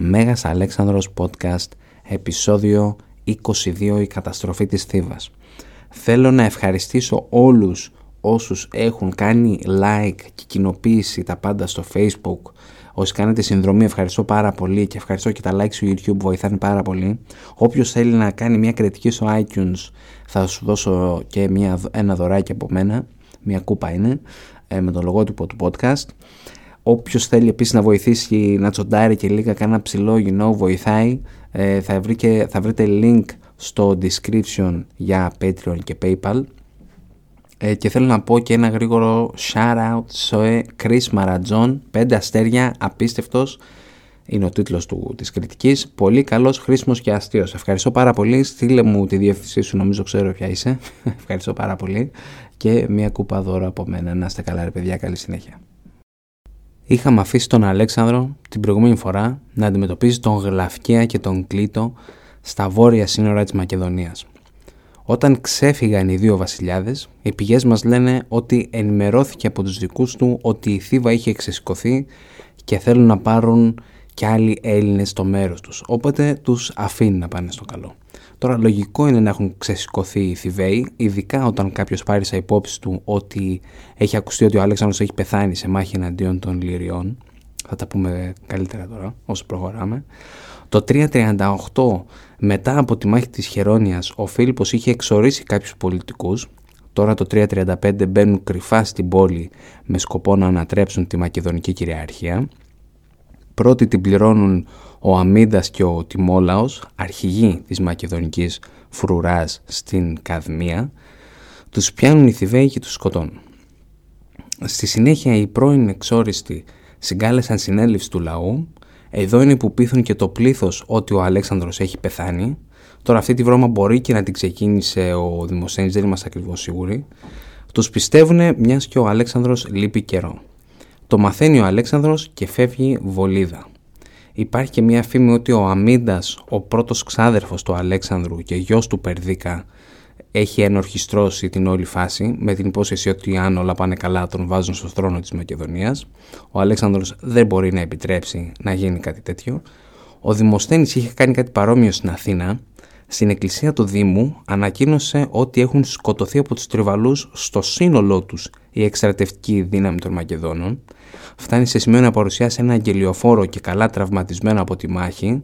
Μέγας Αλέξανδρος Podcast, επεισόδιο 22 «Η καταστροφή της Θήβας». Θέλω να ευχαριστήσω όλους όσους έχουν κάνει like και κοινοποίηση τα πάντα στο facebook Όσοι κάνετε συνδρομή ευχαριστώ πάρα πολύ και ευχαριστώ και τα like στο YouTube βοηθάνε πάρα πολύ. Όποιος θέλει να κάνει μια κριτική στο iTunes θα σου δώσω και μια, ένα δωράκι από μένα, μια κούπα είναι, ε, με το λογότυπο του podcast. Όποιος θέλει επίσης να βοηθήσει να τσοντάρει και λίγα κάνα ψηλό you know, βοηθάει. Ε, θα, βρει και, θα βρείτε link στο description για Patreon και PayPal. Ε, και θέλω να πω και ένα γρήγορο shout out σε Chris Marajon, 5 αστέρια, απίστευτος. Είναι ο τίτλος του, της κριτικής. Πολύ καλός, χρήσιμος και αστείος. Ευχαριστώ πάρα πολύ. Στείλε μου τη διεύθυνσή σου, νομίζω ξέρω ποια είσαι. Ευχαριστώ πάρα πολύ. Και μια κούπα δώρο από μένα. Να είστε καλά ρε παιδιά, καλή συνέχεια. Είχαμε αφήσει τον Αλέξανδρο την προηγούμενη φορά να αντιμετωπίζει τον Γλαυκία και τον Κλήτο στα βόρεια σύνορα της Μακεδονίας. Όταν ξέφυγαν οι δύο βασιλιάδες, οι πηγές μας λένε ότι ενημερώθηκε από τους δικούς του ότι η Θήβα είχε εξεσηκωθεί και θέλουν να πάρουν και άλλοι Έλληνες στο μέρος τους, οπότε τους αφήνει να πάνε στο καλό. Τώρα λογικό είναι να έχουν ξεσηκωθεί οι Θηβαίοι, ειδικά όταν κάποιος πάρει σε υπόψη του ότι έχει ακουστεί ότι ο Αλέξανδρος έχει πεθάνει σε μάχη εναντίον των Λυριών. Θα τα πούμε καλύτερα τώρα όσο προχωράμε. Το 338 μετά από τη μάχη της Χερόνιας ο Φίλιππος είχε εξορίσει κάποιους πολιτικούς Τώρα το 335 μπαίνουν κρυφά στην πόλη με σκοπό να ανατρέψουν τη μακεδονική κυριαρχία. Πρώτοι την πληρώνουν ο Αμίδας και ο Τιμόλαος, αρχηγοί της μακεδονικής φρουράς στην Καδμία. Τους πιάνουν οι Θηβαίοι και τους σκοτώνουν. Στη συνέχεια οι πρώην εξόριστοι συγκάλεσαν συνέλευση του λαού εδώ είναι που πείθουν και το πλήθος ότι ο Αλέξανδρος έχει πεθάνει. Τώρα αυτή τη βρώμα μπορεί και να την ξεκίνησε ο Δημοσθένης, δεν είμαστε ακριβώς σίγουροι. Τους πιστεύουν μιας και ο Αλέξανδρος λείπει καιρό. Το μαθαίνει ο Αλέξανδρος και φεύγει βολίδα. Υπάρχει και μια φήμη ότι ο Αμίντας, ο πρώτος ξάδερφος του Αλέξανδρου και γιος του Περδίκα, έχει ενορχιστρώσει την όλη φάση με την υπόσχεση ότι αν όλα πάνε καλά τον βάζουν στο θρόνο της Μακεδονίας. Ο Αλέξανδρος δεν μπορεί να επιτρέψει να γίνει κάτι τέτοιο. Ο Δημοσθένης είχε κάνει κάτι παρόμοιο στην Αθήνα. Στην εκκλησία του Δήμου ανακοίνωσε ότι έχουν σκοτωθεί από τους τριβαλούς στο σύνολό τους η εκστρατευτική δύναμη των Μακεδόνων. Φτάνει σε σημείο να παρουσιάσει ένα αγγελιοφόρο και καλά τραυματισμένο από τη μάχη.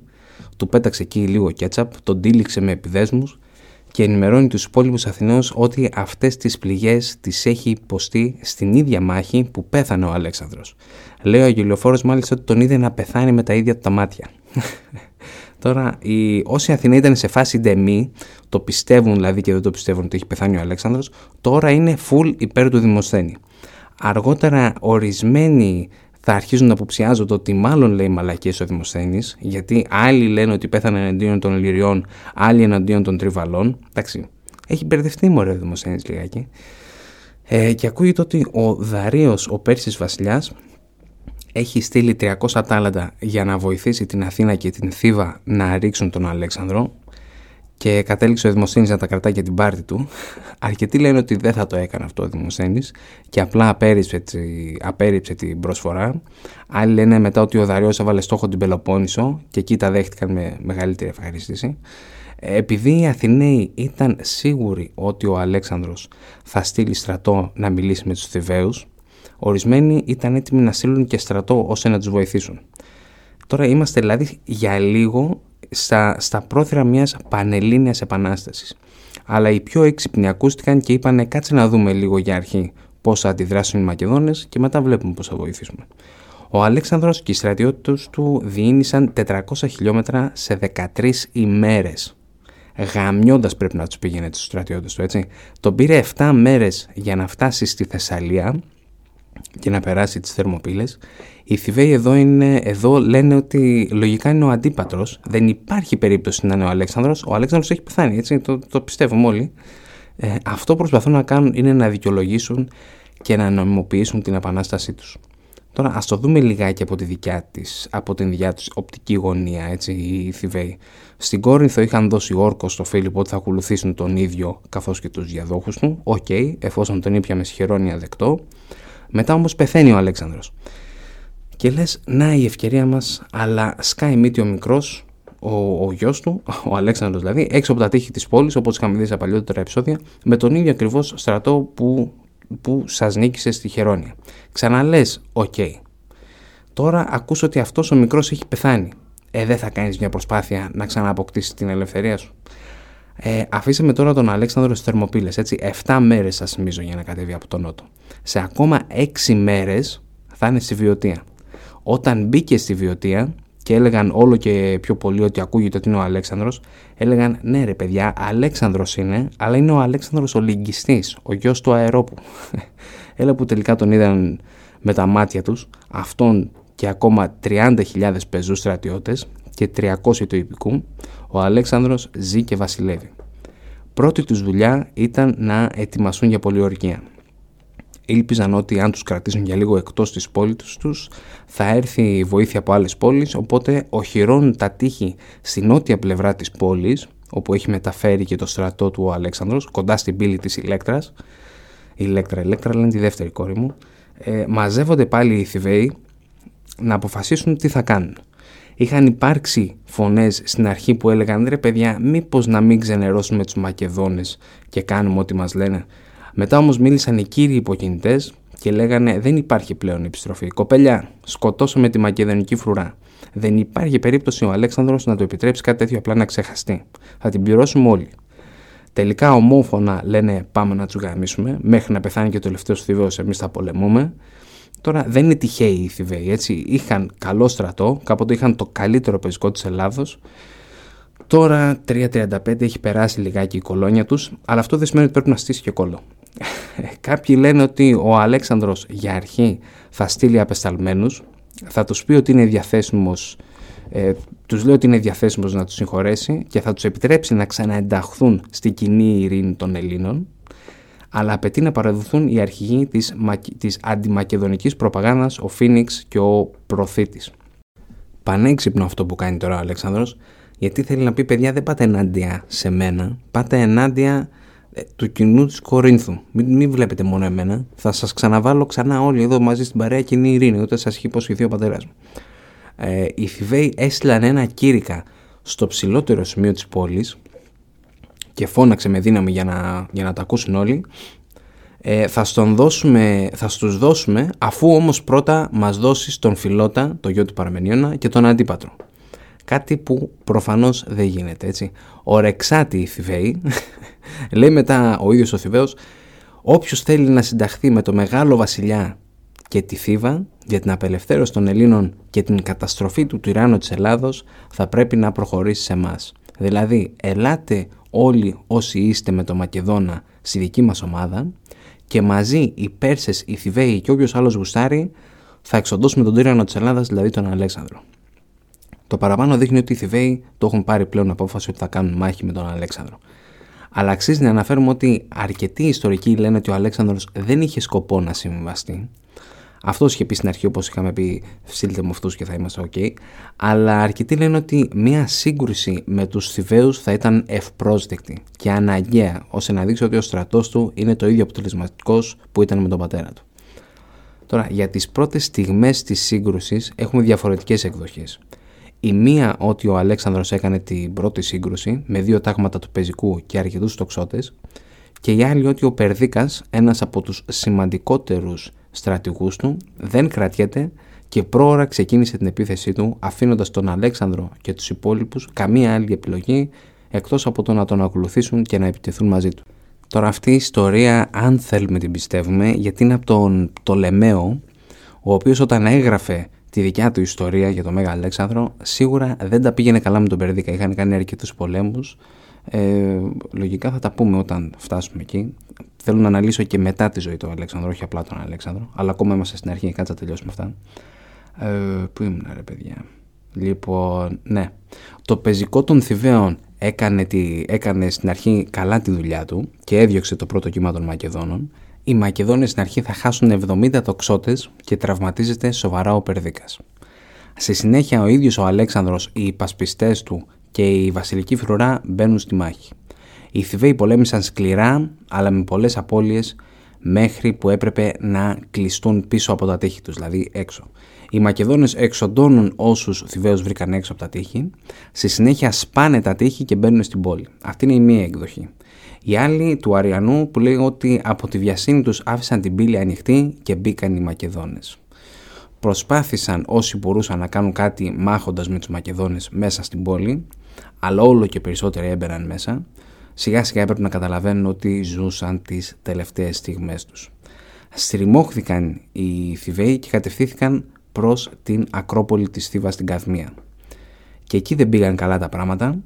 Του πέταξε εκεί λίγο κέτσαπ, τον τύλιξε με επιδέσμους και ενημερώνει τους υπόλοιπους Αθηναίους ότι αυτές τις πληγές τις έχει υποστεί στην ίδια μάχη που πέθανε ο Αλέξανδρος. Λέει ο Αγγελιοφόρος μάλιστα ότι τον είδε να πεθάνει με τα ίδια του τα μάτια. Τώρα, οι, όσοι Αθηναίοι ήταν σε φάση ντεμή, το πιστεύουν δηλαδή και δεν το πιστεύουν ότι έχει πεθάνει ο Αλέξανδρος, τώρα είναι full υπέρ του Δημοσθένη. Αργότερα ορισμένοι θα αρχίζουν να αποψιάζονται ότι μάλλον λέει μαλακίες ο Δημοσθένης, γιατί άλλοι λένε ότι πέθανε εναντίον των Λυριών, άλλοι εναντίον των Τριβαλών. Εντάξει, έχει μπερδευτεί μωρέ ο Δημοσθένης λιγάκι. Ε, και ακούγεται ότι ο Δαρίο, ο Πέρσης βασιλιάς, έχει στείλει 300 τάλαντα για να βοηθήσει την Αθήνα και την Θήβα να ρίξουν τον Αλέξανδρο και κατέληξε ο Δημοσθένης να τα κρατάει για την πάρτη του. Αρκετοί λένε ότι δεν θα το έκανε αυτό ο Δημοσθένης και απλά απέρριψε, απέρριψε την προσφορά. Άλλοι λένε μετά ότι ο Δαριός έβαλε στόχο την Πελοπόννησο και εκεί τα δέχτηκαν με μεγαλύτερη ευχαρίστηση. Επειδή οι Αθηναίοι ήταν σίγουροι ότι ο Αλέξανδρος θα στείλει στρατό να μιλήσει με τους Θηβαίους, ορισμένοι ήταν έτοιμοι να στείλουν και στρατό ώστε να τους βοηθήσουν. Τώρα είμαστε δηλαδή για λίγο στα, στα πρόθυρα μιας πανελλήνιας επανάστασης. Αλλά οι πιο έξυπνοι ακούστηκαν και είπαν κάτσε να δούμε λίγο για αρχή πώς θα αντιδράσουν οι Μακεδόνες και μετά βλέπουμε πώς θα βοηθήσουμε. Ο Αλέξανδρος και οι στρατιώτες του διήνυσαν 400 χιλιόμετρα σε 13 ημέρες. Γαμιώντας πρέπει να τους πήγαινε τους στρατιώτες του έτσι. Τον πήρε 7 μέρες για να φτάσει στη Θεσσαλία και να περάσει τις Θερμοπύλες οι Θηβαίοι εδώ, είναι, εδώ λένε ότι λογικά είναι ο Αντίπατρος. Δεν υπάρχει περίπτωση να είναι ο Αλέξανδρος. Ο Αλέξανδρος έχει πεθάνει, έτσι, το, το πιστεύουμε όλοι. Ε, αυτό προσπαθούν να κάνουν είναι να δικαιολογήσουν και να νομιμοποιήσουν την επανάστασή τους. Τώρα ας το δούμε λιγάκι από, τη δικιά της, από την δικιά τους οπτική γωνία, έτσι, οι Θηβαίοι. Στην Κόρινθο είχαν δώσει όρκο στο Φίλιππο ότι θα ακολουθήσουν τον ίδιο καθώς και τους διαδόχους του. Οκ, okay, εφόσον την ήπιαμε στη Χαιρώνεια δεκτό. Μετά όμως πεθαίνει ο Αλέξανδρος. Και λες, να η ευκαιρία μας, αλλά σκάει μύτη ο μικρός, ο, ο γιος του, ο Αλέξανδρος δηλαδή, έξω από τα τείχη της πόλης, όπως είχαμε δει σε παλιότερα επεισόδια, με τον ίδιο ακριβώς στρατό που, που σας νίκησε στη Χαιρώνεια. Ξαναλές, οκ. Τώρα ακούς ότι αυτός ο μικρός έχει πεθάνει. Ε, δεν θα κάνεις μια προσπάθεια να ξανααποκτήσεις την ελευθερία σου. Ε, αφήσαμε τώρα τον Αλέξανδρο στις Θερμοπύλες. Έτσι, 7 μέρες σας θυμίζω για να κατέβει από τον Νότο. Σε ακόμα 6 μέρες θα είναι στη Βιωτία. Όταν μπήκε στη Βιωτία, και έλεγαν όλο και πιο πολύ ότι ακούγεται ότι είναι ο Αλέξανδρος, έλεγαν ναι ρε παιδιά, Αλέξανδρος είναι, αλλά είναι ο Αλέξανδρος ο λυγκιστής, ο γιος του αερόπου. Έλα που τελικά τον είδαν με τα μάτια τους, αυτόν και ακόμα 30.000 πεζούς στρατιώτες και 300 του υπηκού, ο Αλέξανδρος ζει και βασιλεύει. Πρώτη τους δουλειά ήταν να ετοιμαστούν για πολιορκία. Ήλπιζαν ότι αν τους κρατήσουν για λίγο εκτός της πόλης τους θα έρθει βοήθεια από άλλες πόλεις οπότε οχυρώνουν τα τείχη στη νότια πλευρά της πόλης όπου έχει μεταφέρει και το στρατό του ο Αλέξανδρος κοντά στην πύλη της Ηλέκτρας η Ηλέκτρα, η Ηλέκτρα λένε τη δεύτερη κόρη μου ε, μαζεύονται πάλι οι Θηβαίοι να αποφασίσουν τι θα κάνουν. Είχαν υπάρξει φωνές στην αρχή που έλεγαν ρε παιδιά μήπως να μην ξενερώσουμε τους Μακεδόνες και κάνουμε ό,τι μας λένε μετά όμως μίλησαν οι κύριοι υποκινητές και λέγανε δεν υπάρχει πλέον επιστροφή. Κοπελιά, σκοτώσαμε τη μακεδονική φρουρά. Δεν υπάρχει περίπτωση ο Αλέξανδρος να το επιτρέψει κάτι τέτοιο απλά να ξεχαστεί. Θα την πληρώσουμε όλοι. Τελικά ομόφωνα λένε πάμε να του γαμίσουμε, μέχρι να πεθάνει και το τελευταίος θηβαίος εμείς θα πολεμούμε. Τώρα δεν είναι τυχαίοι οι Θηβαίοι, έτσι. Είχαν καλό στρατό, κάποτε είχαν το καλύτερο πεζικό της Ελλάδος. Τώρα 3.35 έχει περάσει λιγάκι η κολόνια τους, αλλά αυτό δεν σημαίνει ότι πρέπει να στήσει και κόλλο. Κάποιοι λένε ότι ο Αλέξανδρος για αρχή θα στείλει απεσταλμένους, θα τους πει ότι είναι διαθέσιμος, ε, τους λέει ότι είναι διαθέσιμος να τους συγχωρέσει και θα τους επιτρέψει να ξαναενταχθούν στη κοινή ειρήνη των Ελλήνων, αλλά απαιτεί να παραδοθούν οι αρχηγοί της, της αντιμακεδονικής προπαγάνδας, ο Φίνιξ και ο Προθήτης. Πανέξυπνο αυτό που κάνει τώρα ο Αλέξανδρος, γιατί θέλει να πει παιδιά δεν πάτε ενάντια σε μένα, πάτε ενάντια ε, του κοινού της Κορίνθου. Μην, μην βλέπετε μόνο εμένα. Θα σας ξαναβάλω ξανά όλοι εδώ μαζί στην παρέα κοινή ειρήνη. Ούτε σας έχει υποσχεθεί ο πατέρας μου. Ε, οι Θηβαίοι έστειλαν ένα κήρυκα στο ψηλότερο σημείο της πόλης και φώναξε με δύναμη για να, για να τα ακούσουν όλοι. Ε, θα, στον δώσουμε, θα στους δώσουμε αφού όμως πρώτα μας δώσεις τον Φιλότα, το γιο του Παραμενίωνα και τον Αντίπατρο. Κάτι που προφανώς δεν γίνεται έτσι. Ορεξάτη οι Θηβαίοι Λέει μετά ο ίδιος ο Θηβαίος «Όποιος θέλει να συνταχθεί με το μεγάλο βασιλιά και τη Θήβα για την απελευθέρωση των Ελλήνων και την καταστροφή του τυράννου της Ελλάδος θα πρέπει να προχωρήσει σε εμάς. Δηλαδή, ελάτε όλοι όσοι είστε με το Μακεδόνα στη δική μας ομάδα και μαζί οι Πέρσες, οι Θηβαίοι και όποιος άλλος γουστάρει θα εξοντώσουμε τον τύρανο της Ελλάδας, δηλαδή τον Αλέξανδρο. Το παραπάνω δείχνει ότι οι Θηβαίοι το έχουν πάρει πλέον απόφαση ότι θα κάνουν μάχη με τον Αλέξανδρο. Αλλά αξίζει να αναφέρουμε ότι αρκετοί ιστορικοί λένε ότι ο Αλέξανδρος δεν είχε σκοπό να συμβιβαστεί. Αυτός είχε πει στην αρχή, όπως είχαμε πει, στείλτε μου αυτούς και θα είμαστε OK. Αλλά αρκετοί λένε ότι μια σύγκρουση με τους Θηβαίους θα ήταν ευπρόσδεκτη και αναγκαία, ώστε να δείξει ότι ο στρατός του είναι το ίδιο αποτελεσματικός που ήταν με τον πατέρα του. Τώρα, για τις πρώτες στιγμές της σύγκρουσης έχουμε διαφορετικές εκδοχές. Η μία ότι ο Αλέξανδρος έκανε την πρώτη σύγκρουση με δύο τάγματα του πεζικού και αρκετούς τοξότες και η άλλη ότι ο Περδίκας, ένας από τους σημαντικότερους στρατηγούς του, δεν κρατιέται και πρόωρα ξεκίνησε την επίθεσή του αφήνοντας τον Αλέξανδρο και τους υπόλοιπους καμία άλλη επιλογή εκτός από το να τον ακολουθήσουν και να επιτεθούν μαζί του. Τώρα αυτή η ιστορία αν θέλουμε την πιστεύουμε γιατί είναι από τον Πτολεμαίο ο οποίος όταν έγραφε τη δικιά του ιστορία για τον Μέγα Αλέξανδρο, σίγουρα δεν τα πήγαινε καλά με τον Περδίκα. Είχαν κάνει αρκετούς πολέμους. Ε, λογικά θα τα πούμε όταν φτάσουμε εκεί. Θέλω να αναλύσω και μετά τη ζωή του Αλέξανδρου, όχι απλά τον Αλέξανδρο. Αλλά ακόμα είμαστε στην αρχή, κάτσε να τελειώσουμε αυτά. Ε, πού ήμουν, ρε παιδιά. Λοιπόν, ναι. Το πεζικό των Θηβαίων έκανε, τη, έκανε στην αρχή καλά τη δουλειά του και έδιωξε το πρώτο κύμα των Μακεδόνων οι Μακεδόνες στην αρχή θα χάσουν 70 τοξότες και τραυματίζεται σοβαρά ο Περδίκας. Στη συνέχεια ο ίδιος ο Αλέξανδρος, οι υπασπιστές του και η βασιλική φρουρά μπαίνουν στη μάχη. Οι Θηβαίοι πολέμησαν σκληρά αλλά με πολλές απώλειες μέχρι που έπρεπε να κλειστούν πίσω από τα τείχη τους, δηλαδή έξω. Οι Μακεδόνες εξοντώνουν όσους Θηβαίους βρήκαν έξω από τα τείχη, στη συνέχεια σπάνε τα τείχη και μπαίνουν στην πόλη. Αυτή είναι η μία εκδοχή. Η άλλη του Αριανού που λέει ότι από τη βιασύνη τους άφησαν την πύλη ανοιχτή και μπήκαν οι Μακεδόνες. Προσπάθησαν όσοι μπορούσαν να κάνουν κάτι μάχοντας με τους Μακεδόνες μέσα στην πόλη, αλλά όλο και περισσότεροι έμπαιναν μέσα. Σιγά σιγά έπρεπε να καταλαβαίνουν ότι ζούσαν τις τελευταίες στιγμές τους. Στριμώχθηκαν οι Θηβαίοι και κατευθύνθηκαν προς την Ακρόπολη της Θήβας στην Καθμία. Και εκεί δεν πήγαν καλά τα πράγματα.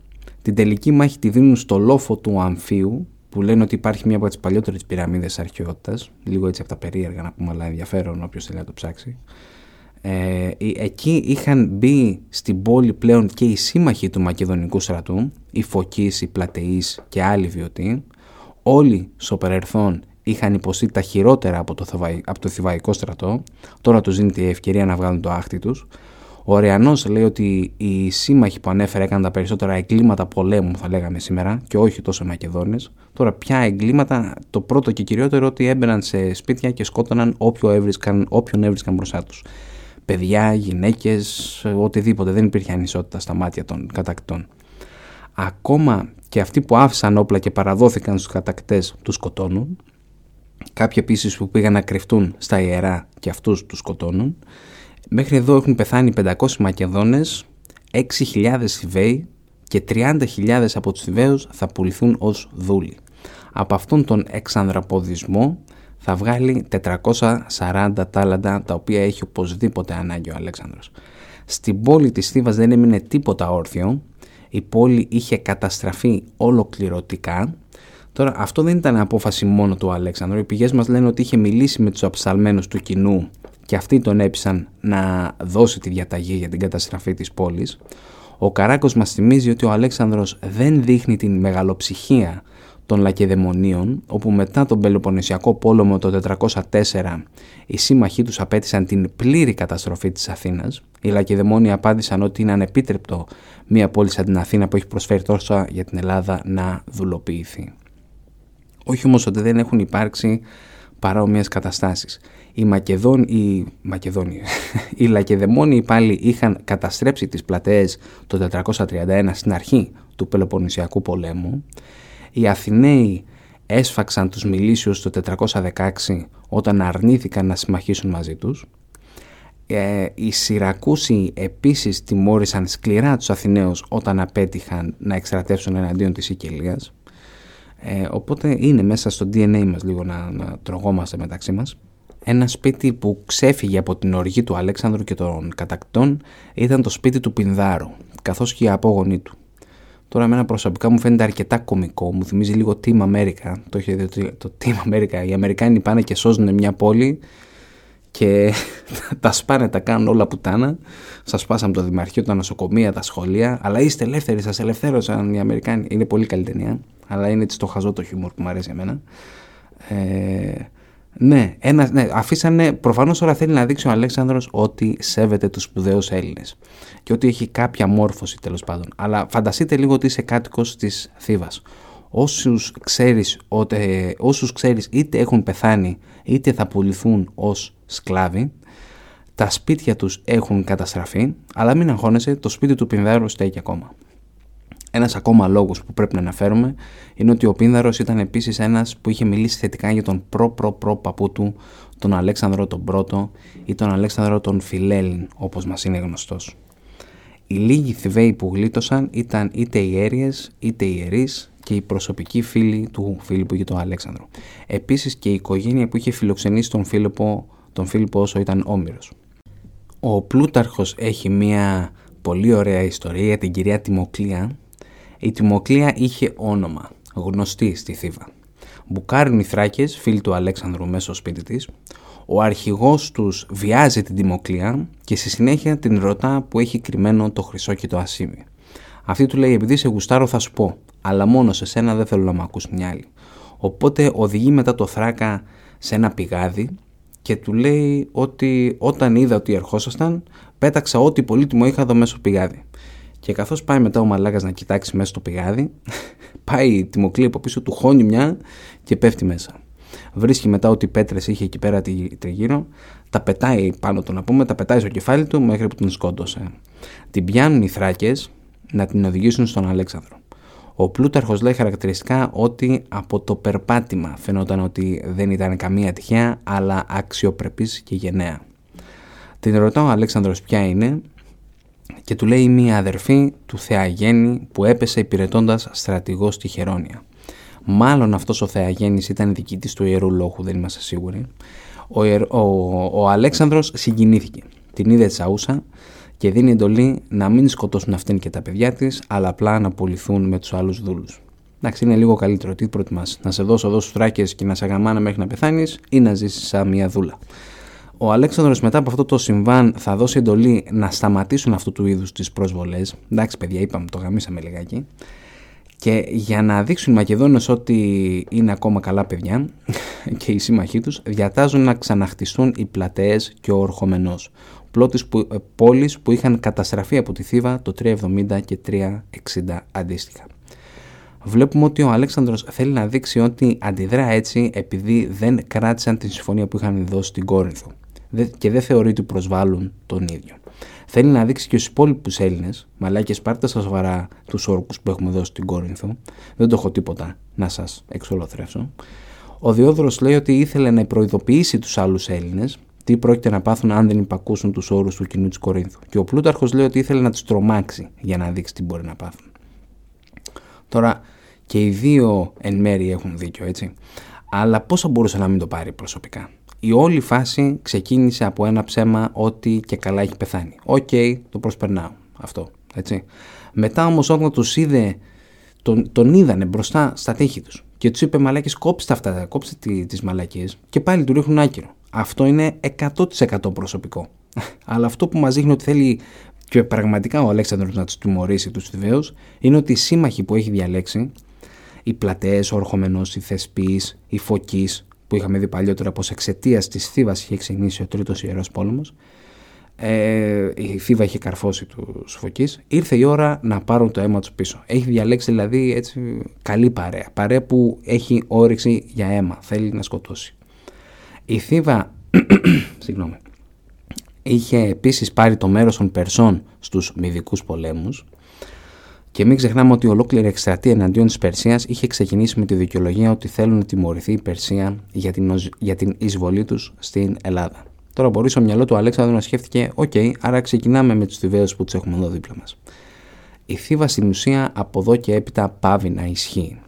Την τελική μάχη τη δίνουν στο λόφο του Αμφίου, που λένε ότι υπάρχει μία από τις παλιότερες πυραμίδες αρχαιότητας, λίγο έτσι από τα περίεργα να πούμε, αλλά ενδιαφέρον όποιος θέλει να το ψάξει. Ε, εκεί είχαν μπει στην πόλη πλέον και οι σύμμαχοι του Μακεδονικού στρατού, οι Φωκείς, οι Πλατεείς και άλλοι βιωτοί. Όλοι στο παρελθόν είχαν υποστεί τα χειρότερα από το, από το Θηβαϊκό στρατό. Τώρα τους δίνει η ευκαιρία να βγάλουν το άχτι τους. Ο Ρεανός λέει ότι οι σύμμαχοι που ανέφερε έκαναν τα περισσότερα εγκλήματα πολέμου, θα λέγαμε σήμερα, και όχι τόσο Μακεδόνες. Τώρα, πια εγκλήματα, το πρώτο και κυριότερο ότι έμπαιναν σε σπίτια και σκότωναν όποιον έβρισκαν, όποιον έβρισκαν μπροστά τους. Παιδιά, γυναίκες, οτιδήποτε. Δεν υπήρχε ανισότητα στα μάτια των κατακτών. Ακόμα και αυτοί που άφησαν όπλα και παραδόθηκαν στους κατακτές τους σκοτώνουν. Κάποιοι επίσης που πήγαν να κρυφτούν στα ιερά και αυτούς τους σκοτώνουν. Μέχρι εδώ έχουν πεθάνει 500 Μακεδόνες, 6.000 Θηβαίοι και 30.000 από τους Θηβαίους θα πουληθούν ως δούλοι. Από αυτόν τον εξανδραποδισμό θα βγάλει 440 τάλαντα τα οποία έχει οπωσδήποτε ανάγκη ο Αλέξανδρος. Στην πόλη της Θήβας δεν έμεινε τίποτα όρθιο, η πόλη είχε καταστραφεί ολοκληρωτικά. Τώρα αυτό δεν ήταν απόφαση μόνο του Αλέξανδρου, οι πηγές μας λένε ότι είχε μιλήσει με τους αψαλμένους του κοινού και αυτοί τον έπεισαν να δώσει τη διαταγή για την καταστραφή της πόλης. Ο Καράκος μας θυμίζει ότι ο Αλέξανδρος δεν δείχνει την μεγαλοψυχία των Λακεδαιμονίων, όπου μετά τον Πελοποννησιακό πόλεμο το 404 οι σύμμαχοί τους απέτησαν την πλήρη καταστροφή της Αθήνας. Οι Λακεδαιμόνοι απάντησαν ότι είναι ανεπίτρεπτο μια πόλη σαν την Αθήνα που έχει προσφέρει τόσο για την Ελλάδα να δουλοποιηθεί. Όχι όμως ότι δεν έχουν υπάρξει παρόμοιες καταστάσεις οι Μακεδόν, οι, Μακεδόνοι, οι Λακεδαιμόνοι πάλι είχαν καταστρέψει τις πλατείες το 431 στην αρχή του Πελοποννησιακού πολέμου. Οι Αθηναίοι έσφαξαν τους Μιλήσιους το 416 όταν αρνήθηκαν να συμμαχίσουν μαζί τους. Ε, οι Σιρακούσοι επίσης τιμώρησαν σκληρά τους Αθηναίους όταν απέτυχαν να εξτρατεύσουν εναντίον της Σικελίας. Ε, οπότε είναι μέσα στο DNA μας λίγο να, να τρογόμαστε μεταξύ μας. Ένα σπίτι που ξέφυγε από την οργή του Αλέξανδρου και των κατακτών ήταν το σπίτι του Πινδάρου, καθώς και οι απόγονοί του. Τώρα εμένα προσωπικά μου φαίνεται αρκετά κωμικό, μου θυμίζει λίγο Team America, το έχει δει το Team America, οι Αμερικάνοι πάνε και σώζουν μια πόλη και τα σπάνε, τα κάνουν όλα πουτάνα. Σας σπάσαμε το Δημαρχείο, τα νοσοκομεία, τα σχολεία. Αλλά είστε ελεύθεροι, σας ελευθέρωσαν οι Αμερικάνοι. Είναι πολύ καλή ταινία. Αλλά είναι έτσι το χαζό το χιούμορ που μου αρέσει εμένα. Ε, ναι, ένα, ναι, αφήσανε, προφανώς τώρα θέλει να δείξει ο Αλέξανδρος ότι σέβεται τους σπουδαίους Έλληνες και ότι έχει κάποια μόρφωση τέλος πάντων. Αλλά φανταστείτε λίγο ότι είσαι κάτοικος της Θήβας. Όσους ξέρεις, ότι, όσους ξέρεις είτε έχουν πεθάνει είτε θα πουληθούν ως σκλάβοι, τα σπίτια τους έχουν καταστραφεί, αλλά μην αγχώνεσαι, το σπίτι του Πινδάρου στέκει ακόμα. Ένας ακόμα λόγος που πρέπει να αναφέρουμε είναι ότι ο Πίνδαρος ήταν επίσης ένας που είχε μιλήσει θετικά για τον προ-προ-προ παππού του, τον Αλέξανδρο τον Πρώτο ή τον Αλέξανδρο τον Φιλέλλην όπως μας είναι γνωστός. Οι λίγοι Θηβαίοι που γλίτωσαν ήταν είτε ιέρειες είτε ιερείς και οι προσωπικοί φίλοι του Φίλιππου και του Αλέξανδρου. Επίσης και η οικογένεια που είχε φιλοξενήσει τον Φίλιππο, τον Φίλιππο όσο ήταν όμηρος. Ο Πλούταρχος έχει μια πολύ ωραία ιστορία για την κυρία Τιμοκλία η Τιμοκλία είχε όνομα, γνωστή στη Θήβα. Μπουκάρουν οι Θράκες, φίλοι του Αλέξανδρου μέσα στο σπίτι της. Ο αρχηγός τους βιάζει την Τιμοκλία και στη συνέχεια την ρωτά που έχει κρυμμένο το χρυσό και το ασίμι. Αυτή του λέει επειδή σε γουστάρω θα σου πω, αλλά μόνο σε σένα δεν θέλω να μ' ακούς μια άλλη. Οπότε οδηγεί μετά το Θράκα σε ένα πηγάδι και του λέει ότι όταν είδα ότι ερχόσασταν πέταξα ό,τι πολύτιμο είχα εδώ μέσω πηγάδι. Και καθώς πάει μετά ο Μαλάκας να κοιτάξει μέσα στο πηγάδι, πάει η τιμοκλή από πίσω του, χώνει μια και πέφτει μέσα. Βρίσκει μετά ότι πέτρες είχε εκεί πέρα τριγύρω, τα πετάει πάνω του να πούμε, τα πετάει στο κεφάλι του μέχρι που τον σκότωσε. Την πιάνουν οι θράκες να την οδηγήσουν στον Αλέξανδρο. Ο Πλούταρχος λέει χαρακτηριστικά ότι από το περπάτημα φαινόταν ότι δεν ήταν καμία τυχαία αλλά αξιοπρεπής και γενναία. Την ρωτάω ο Αλέξανδρος ποια είναι; Και του λέει μία αδερφή του Θεαγέννη που έπεσε υπηρετώντας στρατηγός στη Χερόνια. Μάλλον αυτός ο Θεαγέννης ήταν διοικητής του Ιερού Λόγου, δεν είμαστε σίγουροι. Ο, ο, ο Αλέξανδρος συγκινήθηκε. Την είδε τσαούσα και δίνει εντολή να μην σκοτώσουν αυτήν και τα παιδιά της, αλλά απλά να πουληθούν με τους άλλους δούλους. Εντάξει, είναι λίγο καλύτερο. Τι προτιμάς, να σε δώσω εδώ στους θράκε και να σε αγαμάνα μέχρι να πεθάνεις ή να ζήσεις σαν μια δούλα. Ο Αλέξανδρος μετά από αυτό το συμβάν θα δώσει εντολή να σταματήσουν αυτού του είδους τις προσβολές. Εντάξει, παιδιά, είπαμε, το γαμίσαμε λιγάκι. Και για να δείξουν οι Μακεδόνες ότι είναι ακόμα καλά παιδιά και οι σύμμαχοί τους, διατάζουν να ξαναχτιστούν οι πλατείες και ο ορχομενός πλώτης που, ε, πόλεις που είχαν καταστραφεί από τη Θήβα το 370 και 360 αντίστοιχα. Βλέπουμε ότι ο Αλέξανδρος θέλει να δείξει ότι αντιδρά έτσι επειδή δεν κράτησαν τη συμφωνία που είχαν δώσει στην Κόρινθο και δεν θεωρεί ότι προσβάλλουν τον ίδιο. Θέλει να δείξει και στους υπόλοιπους Έλληνες, μαλάκες, πάρτε στα σοβαρά τους όρκους που έχουμε δώσει στην Κόρινθο. Δεν το έχω τίποτα να σας εξολοθρεύσω. Ο Διόδωρος λέει ότι ήθελε να προειδοποιήσει τους άλλους Έλληνες τι πρόκειται να πάθουν αν δεν υπακούσουν τους όρους του κοινού της Κορίνθου. Και ο Πλούταρχος λέει ότι ήθελε να τους τρομάξει για να δείξει τι μπορεί να πάθουν. Τώρα και οι δύο εν μέρη έχουν δίκιο, έτσι. Αλλά πώς θα μπορούσε να μην το πάρει προσωπικά; Η όλη φάση ξεκίνησε από ένα ψέμα ότι και καλά έχει πεθάνει. Οκ, το προσπερνάω αυτό, έτσι. Μετά όμως όταν τους είδε, τον, τον είδανε μπροστά στα τείχη τους και τους είπε μαλάκες, κόψτε αυτά, κόψτε τι, τις μαλακίες και πάλι του ρίχνουν άκυρο. Αυτό είναι 100% προσωπικό. Αλλά αυτό που μας δείχνει ότι θέλει και πραγματικά ο Αλέξανδρος να τους τιμωρήσει τους Θηβαίους είναι ότι οι σύμμαχοι που έχει διαλέξει, οι πλατείες, ο Ορχομενός, οι Θεσπείς, οι Φωκείς, που είχαμε δει παλιότερα πως εξαιτίας της Θήβας είχε ξεκινήσει ο τρίτος ιερός πόλεμος, ε, η Θήβα είχε καρφώσει τους Φωκείς, ήρθε η ώρα να πάρουν το αίμα τους πίσω. Έχει διαλέξει δηλαδή έτσι καλή παρέα. Παρέα που έχει όρεξη για αίμα. Θέλει να σκοτώσει. Η Θήβα συγγνώμη, είχε επίσης πάρει το μέρος των Περσών στους Μυδικούς πολέμους και μην ξεχνάμε ότι η ολόκληρη εκστρατεία εναντίον της Περσίας είχε ξεκινήσει με τη δικαιολογία ότι θέλουν να τιμωρηθεί η Περσία για την, για την εισβολή τους στην Ελλάδα. Τώρα μπορεί στο μυαλό του Αλέξανδρου να σκέφτηκε: Οκ, okay, άρα ξεκινάμε με τους Θηβαίους που τους έχουμε εδώ δίπλα μας. Η Θήβα στην ουσία από εδώ και έπειτα παύει να ισχύει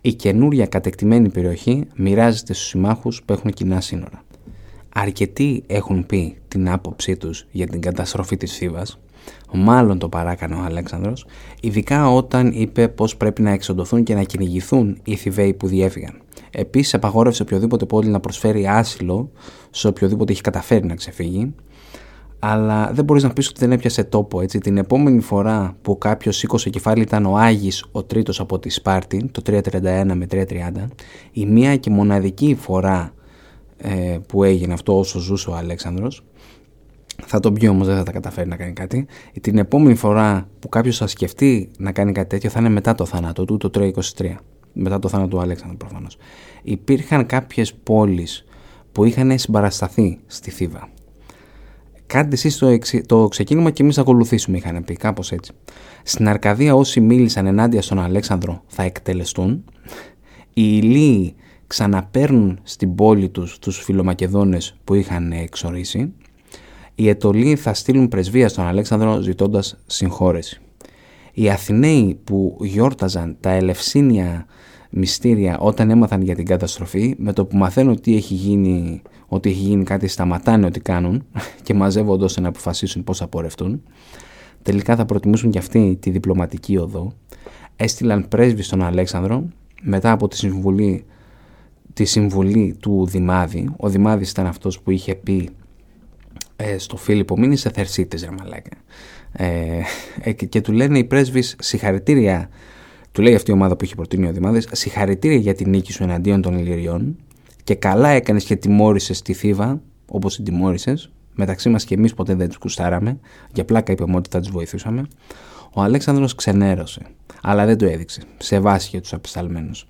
η καινούρια κατεκτημένη περιοχή μοιράζεται στους συμμάχους που έχουν κοινά σύνορα. Αρκετοί έχουν πει την άποψή τους για την καταστροφή της Θήβας, μάλλον το παράκανε ο Αλέξανδρος, ειδικά όταν είπε πως πρέπει να εξοντωθούν και να κυνηγηθούν οι Θηβαίοι που διέφυγαν. Επίσης απαγόρευσε οποιοδήποτε πόλη να προσφέρει άσυλο σε οποιοδήποτε έχει καταφέρει να ξεφύγει αλλά δεν μπορείς να πεις ότι δεν έπιασε τόπο. Έτσι. Την επόμενη φορά που κάποιος σήκωσε κεφάλι ήταν ο Άγης ο τρίτος από τη Σπάρτη, το 331 με 330. Η μία και μοναδική φορά ε, που έγινε αυτό όσο ζούσε ο Αλέξανδρος, θα τον πιει όμως δεν θα τα καταφέρει να κάνει κάτι. Την επόμενη φορά που κάποιος θα σκεφτεί να κάνει κάτι τέτοιο θα είναι μετά το θάνατο του, το 323. Μετά το θάνατο του Αλέξανδρου προφανώς. Υπήρχαν κάποιες πόλεις που είχαν συμπαρασταθεί στη Θήβα Κάντε εσείς το, το ξεκίνημα και εμείς θα ακολουθήσουμε, είχαν πει, κάπως έτσι. Στην Αρκαδία, όσοι μίλησαν ενάντια στον Αλέξανδρο θα εκτελεστούν. Οι Ηλίοι ξαναπαίρνουν στην πόλη τους τους φιλομακεδόνες που είχαν εξορίσει. Οι Ετωλοί θα στείλουν πρεσβεία στον Αλέξανδρο ζητώντας συγχώρεση. Οι Αθηναίοι που γιόρταζαν τα ελευσίνια μυστήρια όταν έμαθαν για την καταστροφή, με το που μαθαίνουν τι έχει γίνει ότι έχει γίνει κάτι, σταματάνε ό,τι κάνουν και μαζεύονται ώστε να αποφασίσουν πώς θα πορευτούν. Τελικά θα προτιμούσουν και αυτοί τη διπλωματική οδό. Έστειλαν πρέσβη στον Αλέξανδρο μετά από τη συμβουλή, τη συμβουλή του Δημάδη. Ο Δημάδης ήταν αυτός που είχε πει ε, στο Φίλιππο μην είσαι θερσίτης ρε μαλάκα. Ε, ε, και του λένε οι πρέσβεις συγχαρητήρια του λέει αυτή η ομάδα που είχε προτείνει ο Δημάδης συγχαρητήρια για την νίκη σου εναντίον των Ηλυριών και καλά έκανες και τιμώρησες τη Θήβα, όπως την τιμώρησες. Μεταξύ μας και εμείς ποτέ δεν τους κουστάραμε. Για πλάκα είπαμε ότι θα τους βοηθούσαμε. Ο Αλέξανδρος ξενέρωσε, αλλά δεν το έδειξε. Σε βάση για τους απεσταλμένους.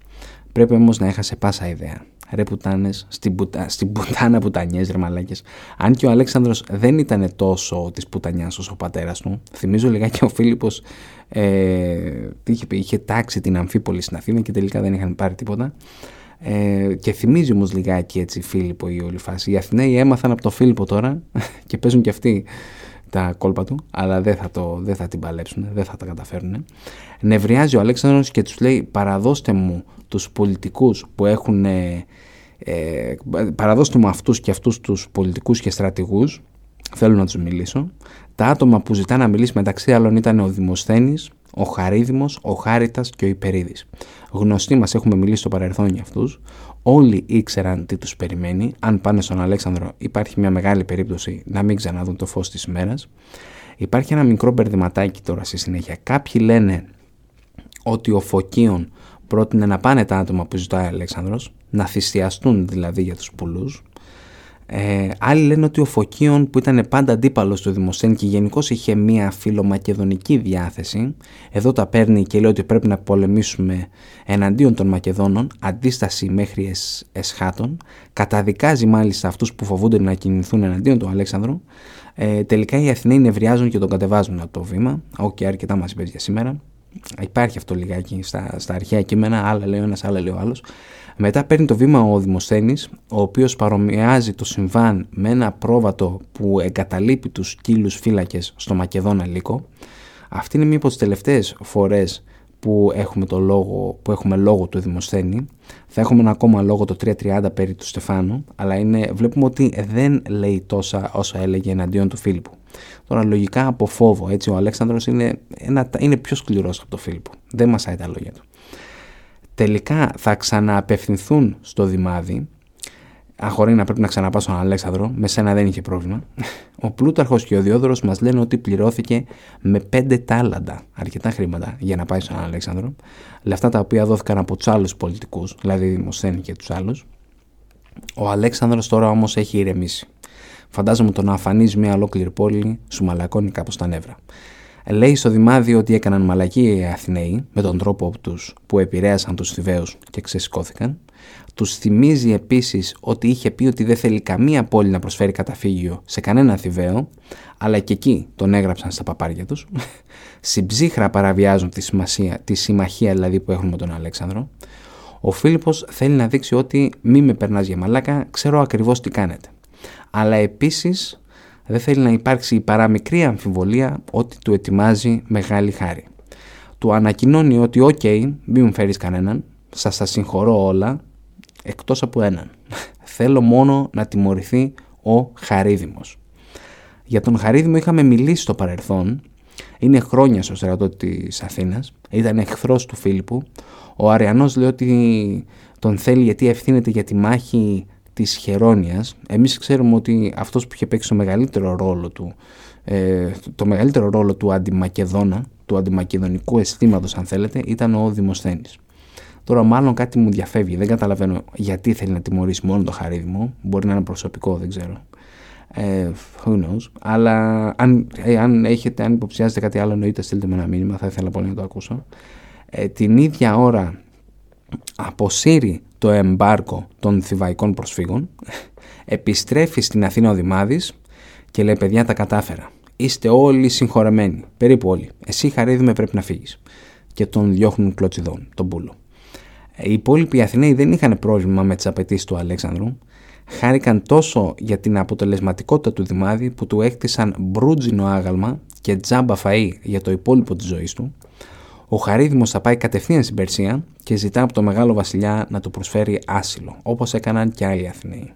Πρέπει όμως να έχασε πάσα ιδέα. Ρε πουτάνες, στην, πουτα... στην πουτάνα πουτανιές ρε μαλάκες. Αν και ο Αλέξανδρος δεν ήταν τόσο της πουτανιάς όσο ο πατέρας του. Θυμίζω λιγάκι ο Φίλιππος ε, είχε, είχε τάξει την Αμφίπολη στην Αθήνα και τελικά δεν είχαν πάρει τίποτα. Ε, και θυμίζει όμως λιγάκι έτσι Φίλιππο η όλη φάση. Οι Αθηναίοι έμαθαν από τον Φίλιππο τώρα και παίζουν και αυτοί τα κόλπα του, αλλά δεν θα, το, δεν θα την παλέψουν, δεν θα τα καταφέρουν. Νευριάζει ο Αλέξανδρος και τους λέει παραδώστε μου τους πολιτικούς που έχουν... Ε, ε, παραδώστε μου αυτούς και αυτούς τους πολιτικούς και στρατηγούς θέλω να τους μιλήσω τα άτομα που ζητά να μιλήσει μεταξύ άλλων ήταν ο Δημοσθένης ο Χαρίδημος, ο Χάριτας και ο Υπερίδης. Γνωστοί μας έχουμε μιλήσει στο παρελθόν για αυτούς. Όλοι ήξεραν τι τους περιμένει. Αν πάνε στον Αλέξανδρο υπάρχει μια μεγάλη περίπτωση να μην ξαναδούν το φως της ημέρας. Υπάρχει ένα μικρό μπερδεματάκι τώρα στη συνέχεια. Κάποιοι λένε ότι ο Φωκίων πρότεινε να πάνε τα άτομα που ζητάει ο Αλέξανδρος, να θυσιαστούν δηλαδή για τους πουλούς ε, άλλοι λένε ότι ο Φωκίων που ήταν πάντα αντίπαλος του Δημοσθένη και γενικώς είχε μια φιλομακεδονική διάθεση εδώ τα παίρνει και λέει ότι πρέπει να πολεμήσουμε εναντίον των Μακεδόνων αντίσταση μέχρι εσ, εσχάτων καταδικάζει μάλιστα αυτούς που φοβούνται να κινηθούν εναντίον του Αλέξανδρου. Ε, τελικά οι Αθηναίοι νευριάζουν και τον κατεβάζουν από το βήμα. Ok αρκετά μας είπες για σήμερα. Υπάρχει αυτό λιγάκι στα, στα αρχαία κείμενα άλλα λέει ο ένας άλλα λέει ο άλλος μετά παίρνει το βήμα ο Δημοσθένης, ο οποίος παρομοιάζει το συμβάν με ένα πρόβατο που εγκαταλείπει τους κύλους φύλακες στο Μακεδόνα Λύκο. Αυτή είναι μία από τις τελευταίες φορές που έχουμε, το λόγο, που έχουμε λόγο του Δημοσθένη. Θα έχουμε ένα ακόμα λόγο το 330 περί του Στεφάνου, αλλά είναι, βλέπουμε ότι δεν λέει τόσα όσα έλεγε εναντίον του Φίλιππου. Τώρα λογικά από φόβο, έτσι ο Αλέξανδρος είναι, ένα, είναι πιο σκληρός από τον Φίλιππο. Δεν μασάει τα λόγια του τελικά θα ξανααπευθυνθούν στο Δημάδι, αχωρεί να πρέπει να ξαναπάω στον Αλέξανδρο, με σένα δεν είχε πρόβλημα. Ο Πλούταρχος και ο Διόδωρος μας λένε ότι πληρώθηκε με πέντε τάλαντα, αρκετά χρήματα, για να πάει στον Αλέξανδρο. Λεφτά τα οποία δόθηκαν από τους άλλους πολιτικούς, δηλαδή Δημοσθένη και τους άλλους. Ο Αλέξανδρος τώρα όμως έχει ηρεμήσει. Φαντάζομαι το να αφανίζει μια ολόκληρη πόλη σου μαλακώνει κάπως τα νεύρα. Λέει στο Δημάδιο ότι έκαναν μαλακή οι Αθηναίοι με τον τρόπο τους που επηρέασαν τους Θηβαίους και ξεσηκώθηκαν. Τους θυμίζει επίσης ότι είχε πει ότι δεν θέλει καμία πόλη να προσφέρει καταφύγιο σε κανένα Θηβαίο, αλλά και εκεί τον έγραψαν στα παπάρια τους. Συμψύχρα παραβιάζουν τη, σημασία, τη συμμαχία δηλαδή που έχουν με τον Αλέξανδρο. Ο Φίλιππος θέλει να δείξει ότι μη με περνάς για μαλάκα, ξέρω ακριβώς τι κάνετε. Αλλά επίσης δεν θέλει να υπάρξει η παραμικρή αμφιβολία ότι του ετοιμάζει μεγάλη χάρη. Του ανακοινώνει ότι «ΟΚ, okay, μην μου φέρεις κανέναν, σας τα συγχωρώ όλα, εκτός από έναν. Θέλω μόνο να τιμωρηθεί ο Χαρίδημος». Για τον Χαρίδημο είχαμε μιλήσει στο παρελθόν, είναι χρόνια στο στρατό της Αθήνας, ήταν εχθρός του Φίλιππου. Ο Αριανός λέει ότι τον θέλει γιατί ευθύνεται για τη μάχη της Χερόνιας. Εμείς ξέρουμε ότι αυτός που είχε παίξει το μεγαλύτερο ρόλο του, ε, το μεγαλύτερο ρόλο του αντιμακεδόνα, του αντιμακεδονικού αισθήματος, αν θέλετε, ήταν ο Δημοσθένης. Τώρα μάλλον κάτι μου διαφεύγει, δεν καταλαβαίνω γιατί θέλει να τιμωρήσει μόνο το χαρίδημο, μπορεί να είναι προσωπικό, δεν ξέρω. Ε, who knows. Αλλά αν, ε, αν έχετε, αν υποψιάζετε κάτι άλλο, εννοείται στείλτε με ένα μήνυμα, θα ήθελα πολύ να το ακούσω. Ε, την ίδια ώρα αποσύρει το εμπάρκο των θηβαϊκών προσφύγων, επιστρέφει στην Αθήνα ο Δημάδης και λέει παιδιά τα κατάφερα. Είστε όλοι συγχωρεμένοι, περίπου όλοι. Εσύ χαρίδι πρέπει να φύγεις. Και τον διώχνουν κλωτσιδών, τον πούλο. Οι υπόλοιποι Αθηναίοι δεν είχαν πρόβλημα με τις απαιτήσεις του Αλέξανδρου. Χάρηκαν τόσο για την αποτελεσματικότητα του Δημάδη που του έκτισαν μπρούτζινο άγαλμα και τζάμπα φαΐ για το υπόλοιπο της ζωής του ο Χαρίδημος θα πάει κατευθείαν στην Περσία και ζητά από το μεγάλο βασιλιά να του προσφέρει άσυλο, όπως έκαναν και άλλοι Αθηναίοι.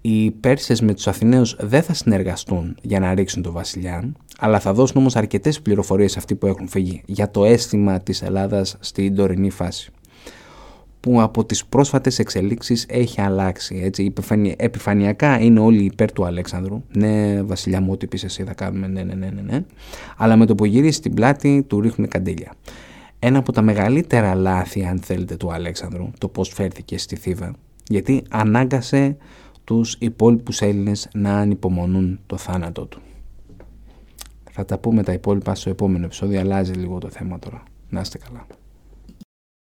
Οι Πέρσες με τους Αθηναίους δεν θα συνεργαστούν για να ρίξουν τον βασιλιά, αλλά θα δώσουν όμως αρκετές πληροφορίες αυτοί που έχουν φύγει για το αίσθημα της Ελλάδας στην τωρινή φάση που από τις πρόσφατες εξελίξεις έχει αλλάξει. Έτσι. Επιφανειακά είναι όλοι υπέρ του Αλέξανδρου. Ναι, βασιλιά μου, ό,τι πεις εσύ θα κάνουμε, ναι, ναι, ναι, ναι, ναι. Αλλά με το που γυρίσει την πλάτη του ρίχνουν καντήλια. Ένα από τα μεγαλύτερα λάθη, αν θέλετε, του Αλέξανδρου, το πώς φέρθηκε στη Θήβα, γιατί ανάγκασε τους υπόλοιπους Έλληνες να ανυπομονούν το θάνατό του. Θα τα πούμε τα υπόλοιπα στο επόμενο επεισόδιο, αλλάζει λίγο το θέμα τώρα. Να είστε καλά.